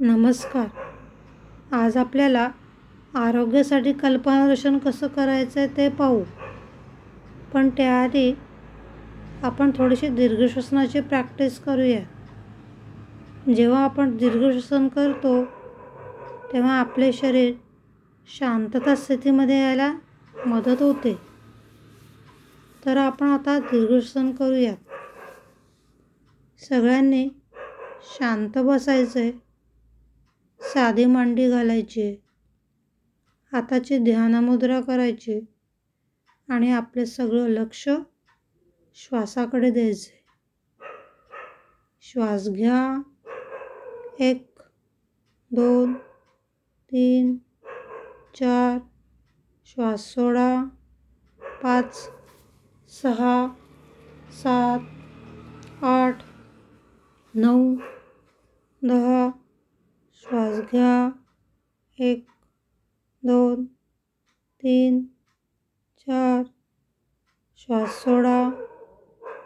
नमस्कार. आज आपल्याला आरोग्यासाठी कल्पनादर्शन कसं करायचं आहे ते पाहू. पण त्याआधी आपण थोडीशी दीर्घश्वसनाची प्रॅक्टिस करूया. जेव्हा आपण दीर्घश्वसन करतो तेव्हा आपले शरीर शांतता स्थितीमध्ये यायला मदत होते. तर आपण आता दीर्घश्वसन करूया सगळ्यांनी शांत बसायचं आहे साधी मांडी घालायची हाताची ध्यानमुद्रा करायची आणि आपले सगळं लक्ष श्वासाकडे द्यायचे. श्वास घ्या. एक दोन तीन चार. श्वास सोडा. पाच सहा सात आठ नऊ दहा श्वास घ्या एक दोन तीन, चार श्वास सोडा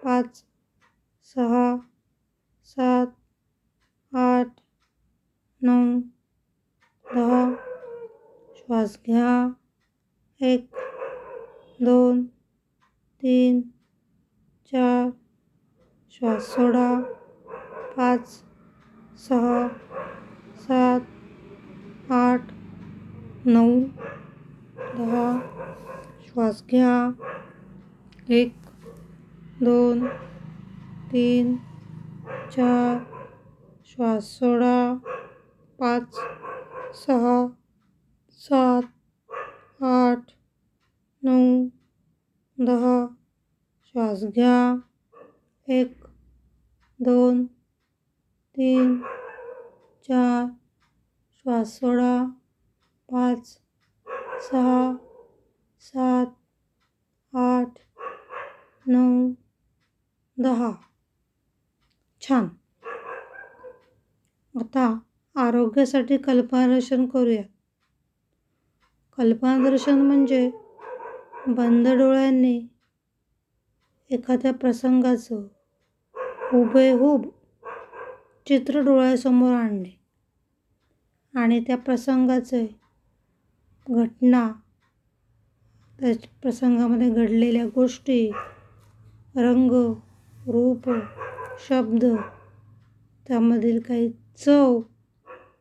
पाच सहा सात, आठ नऊ दहा श्वास घ्या एक दोन तीन, चार श्वास सोडा पाच सहा सात आठ नऊ दहा श्वास घ्या. एक दोन तीन चार श्वास सोडा. पाच सहा सात आठ नऊ दहा श्वास घ्या. एक दोन तीन चार श्वास सोडा पाच सहा सात आठ नऊ दहा. छान. आता आरोग्यासाठी कल्पनादर्शन करूया. कल्पनादर्शन म्हणजे बंद डोळ्यांनी एखाद्या प्रसंगाचं हुबेहूब चित्र डोळ्यासमोर आणणे आणि त्या प्रसंगाचे घटना त्या प्रसंगामध्ये घडलेल्या गोष्टी रंग रूप शब्द त्यामधील काही चव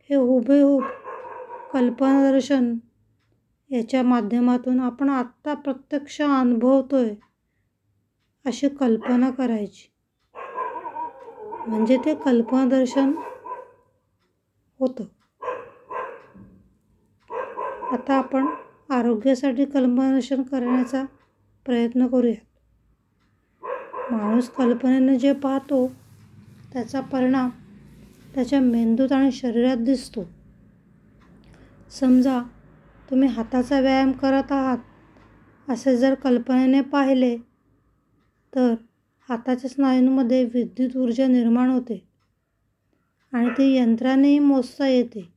हे हुबेहूब कल्पनादर्शन याच्या माध्यमातून आपण आत्ता प्रत्यक्ष अनुभवतो आहे अशी कल्पना करायची. म्हणजे ते कल्पनादर्शन होतं. आता आपण आरोग्यासाठी कल्पनादर्शन करण्याचा प्रयत्न करूयात. माणूस कल्पनेने जे पाहतो त्याचा परिणाम त्याच्या मेंदूत आणि शरीरात दिसतो. समजा तुम्ही हाताचा व्यायाम करत आहात असे जर कल्पनेने पाहिले तर हाताच्या स्नायूंमध्ये विद्युत ऊर्जा निर्माण होते आणि ती यंत्रानेही मोजता येते.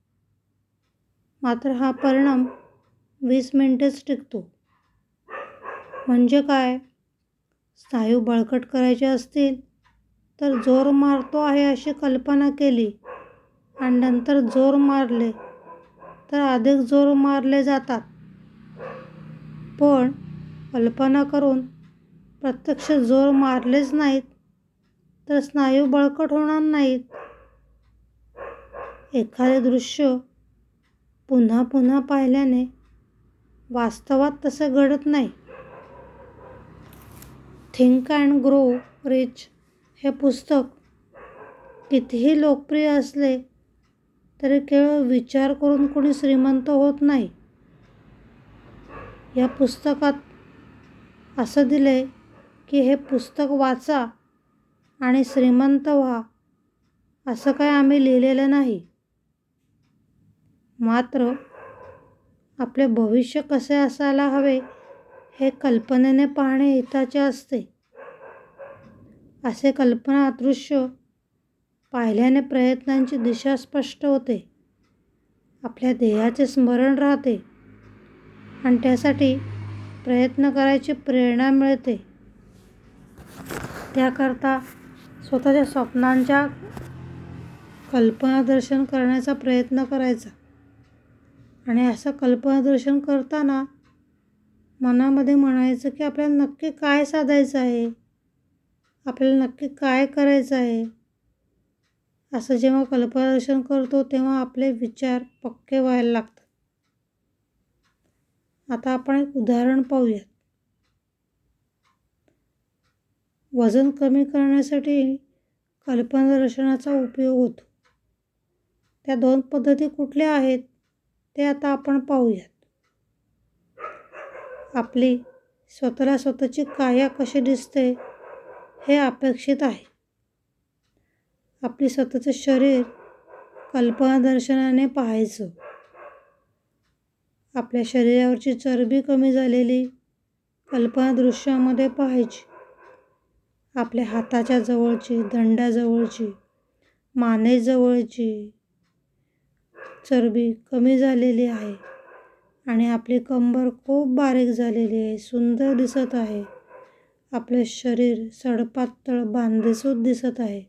मात्र हा परिणाम वीस मिनटेच टिकतो. म्हणजे काय? स्नायू बळकट करायचे असतील तर जोर मारतो आहे अशी कल्पना केली आणि नंतर जोर मारले तर अधिक जोर मारले जातात. पण कल्पना करून प्रत्यक्ष जोर मारलेच नाहीत. तर स्नायू बळकट होणार नाहीत. एखादे दृश्य पुन्हा पुन्हा पाहिल्याने वास्तवात तसं घडत नाही. थिंक अँड ग्रो रिच हे पुस्तक कितीही लोकप्रिय असले तरी केवळ विचार करून कोणी श्रीमंत होत नाही. या पुस्तकात असं दिले की हे पुस्तक वाचा आणि श्रीमंत व्हा असं काय आम्ही लिहिलेलं नाही. मात्र आपले भविष्य कसे असायला हवे हे कल्पनेने पाहणे हिताचे असते. असे कल्पना दृश्य पाहिल्याने प्रयत्नांची दिशा स्पष्ट होते. आपल्या ध्येयाचे स्मरण राहते आणि त्यासाठी प्रयत्न करायची प्रेरणा मिळते. त्याकरता स्वतःच्या स्वप्नांच्या कल्पनादर्शन करण्याचा प्रयत्न करायचा. आणि असं कल्पनादर्शन करताना मनामध्ये म्हणायचं की आपल्याला नक्की काय साधायचं आहे? आपल्याला नक्की काय करायचं आहे? असं जेव्हा कल्पनादर्शन करतो तेव्हा आपले विचार पक्के व्हायला लागतात. आता आपण एक उदाहरण पाहूयात. वजन कमी करण्यासाठी कल्पनादर्शनाचा उपयोग होतो. त्या दोन पद्धती कुठल्या आहेत ते आता आपण पाहूयात. आपली स्वतःला स्वतःची काया कशी दिसते हे अपेक्षित आहे. आपली स्वतःचं शरीर कल्पनादर्शनाने पाहायचं. आपल्या शरीरावरची चरबी कमी झालेली कल्पनादृश्यामध्ये पाहायची. आपल्या हाताच्या जवळची दंडाजवळची मानेजवळची चरबी कमी झालेली आहे आणि आपली कंबर खूप बारीक झालेली आहे सुंदर दिसत आहे. आपले शरीर सडपातळ बांधेसूद दिसत आहे.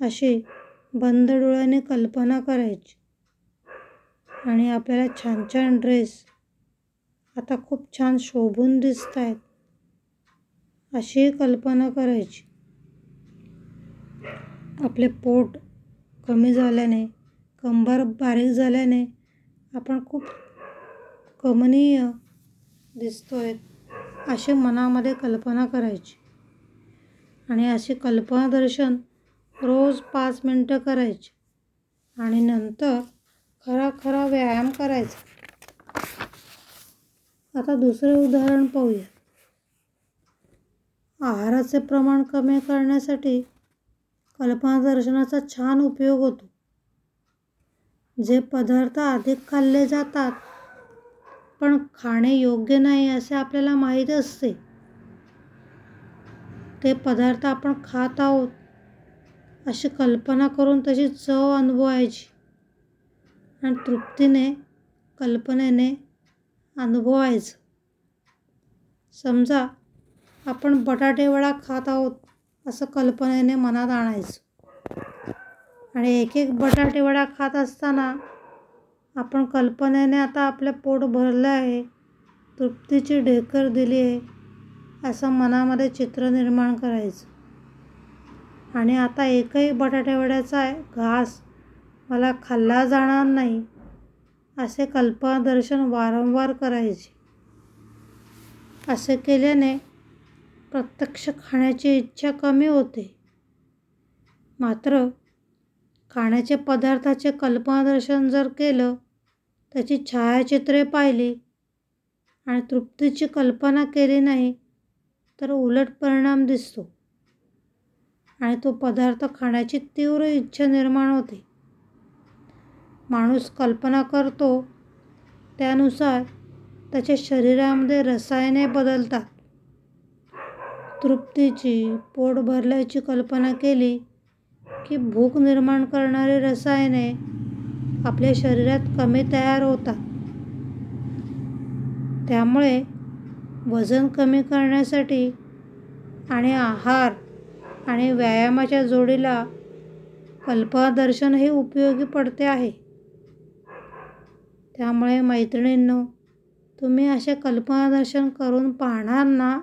अशी बंद डोळ्याने कल्पना करायची. आणि आपल्याला छान छान ड्रेस आता खूप छान शोभून दिसत आहेत अशी कल्पना करायची. आपले पोट कमी झाल्याने कंबर बारीक झाल्याने आपण खूप कमनीय दिसतोय अशी मनामध्ये कल्पना करायची. आणि अशी कल्पनादर्शन रोज पाच मिनटं करायची. आणि नंतर खरा खरा व्यायाम करायचा. आता दुसरे उदाहरण पाहूया. आहाराचे प्रमाण कमी करण्यासाठी कल्पनादर्शनाचा छान उपयोग होतो. जे पदार्थ अधिक खाल्ले जातात पण खाणे योग्य नाही असे आपल्याला माहीत असते ते पदार्थ आपण खात आहोत अशी कल्पना करून तशी चव अनुभवायची आणि तृप्तीने कल्पनेने अनुभवायचं. समजा आपण बटाटेवडा खात आहोत असं कल्पनेने मनात आणायचं. आणि एक एक बटाटेवडा खात असताना आपण कल्पनेने आता आपलं पोट भरलं आहे तृप्तीची ढेकर दिली आहे असं मनामध्ये चित्र निर्माण करायचं. आणि आता एकही बटाटेवड्याचा घास मला खाल्ला जाणार नाही असे कल्पनादर्शन वारंवार करायचे. असे केल्याने प्रत्यक्ष खाण्याची इच्छा कमी होते. मात्र खाण्याचे पदार्थाचे कल्पनादर्शन जर केलं त्याची छायाचित्रे पाहिली आणि तृप्तीची कल्पना केली नाही तर उलट परिणाम दिसतो. आणि तो पदार्थ खाण्याची तीव्र इच्छा निर्माण होते. माणूस कल्पना करतो त्यानुसार त्याच्या शरीरामध्ये रसायने बदलतात. तृप्तीची पोट भरल्याची कल्पना केली की भूक निर्माण करणारी रसायने आपल्या शरीरात कमी तयार होतात. त्यामुळे वजन कमी करण्यासाठी आणि आहार आणि व्यायामाच्या जोडीला कल्पनादर्शन हे उपयोगी पडते आहे. त्यामुळे मैत्रिणींनो तुम्ही असे कल्पनादर्शन करून पाहणार ना?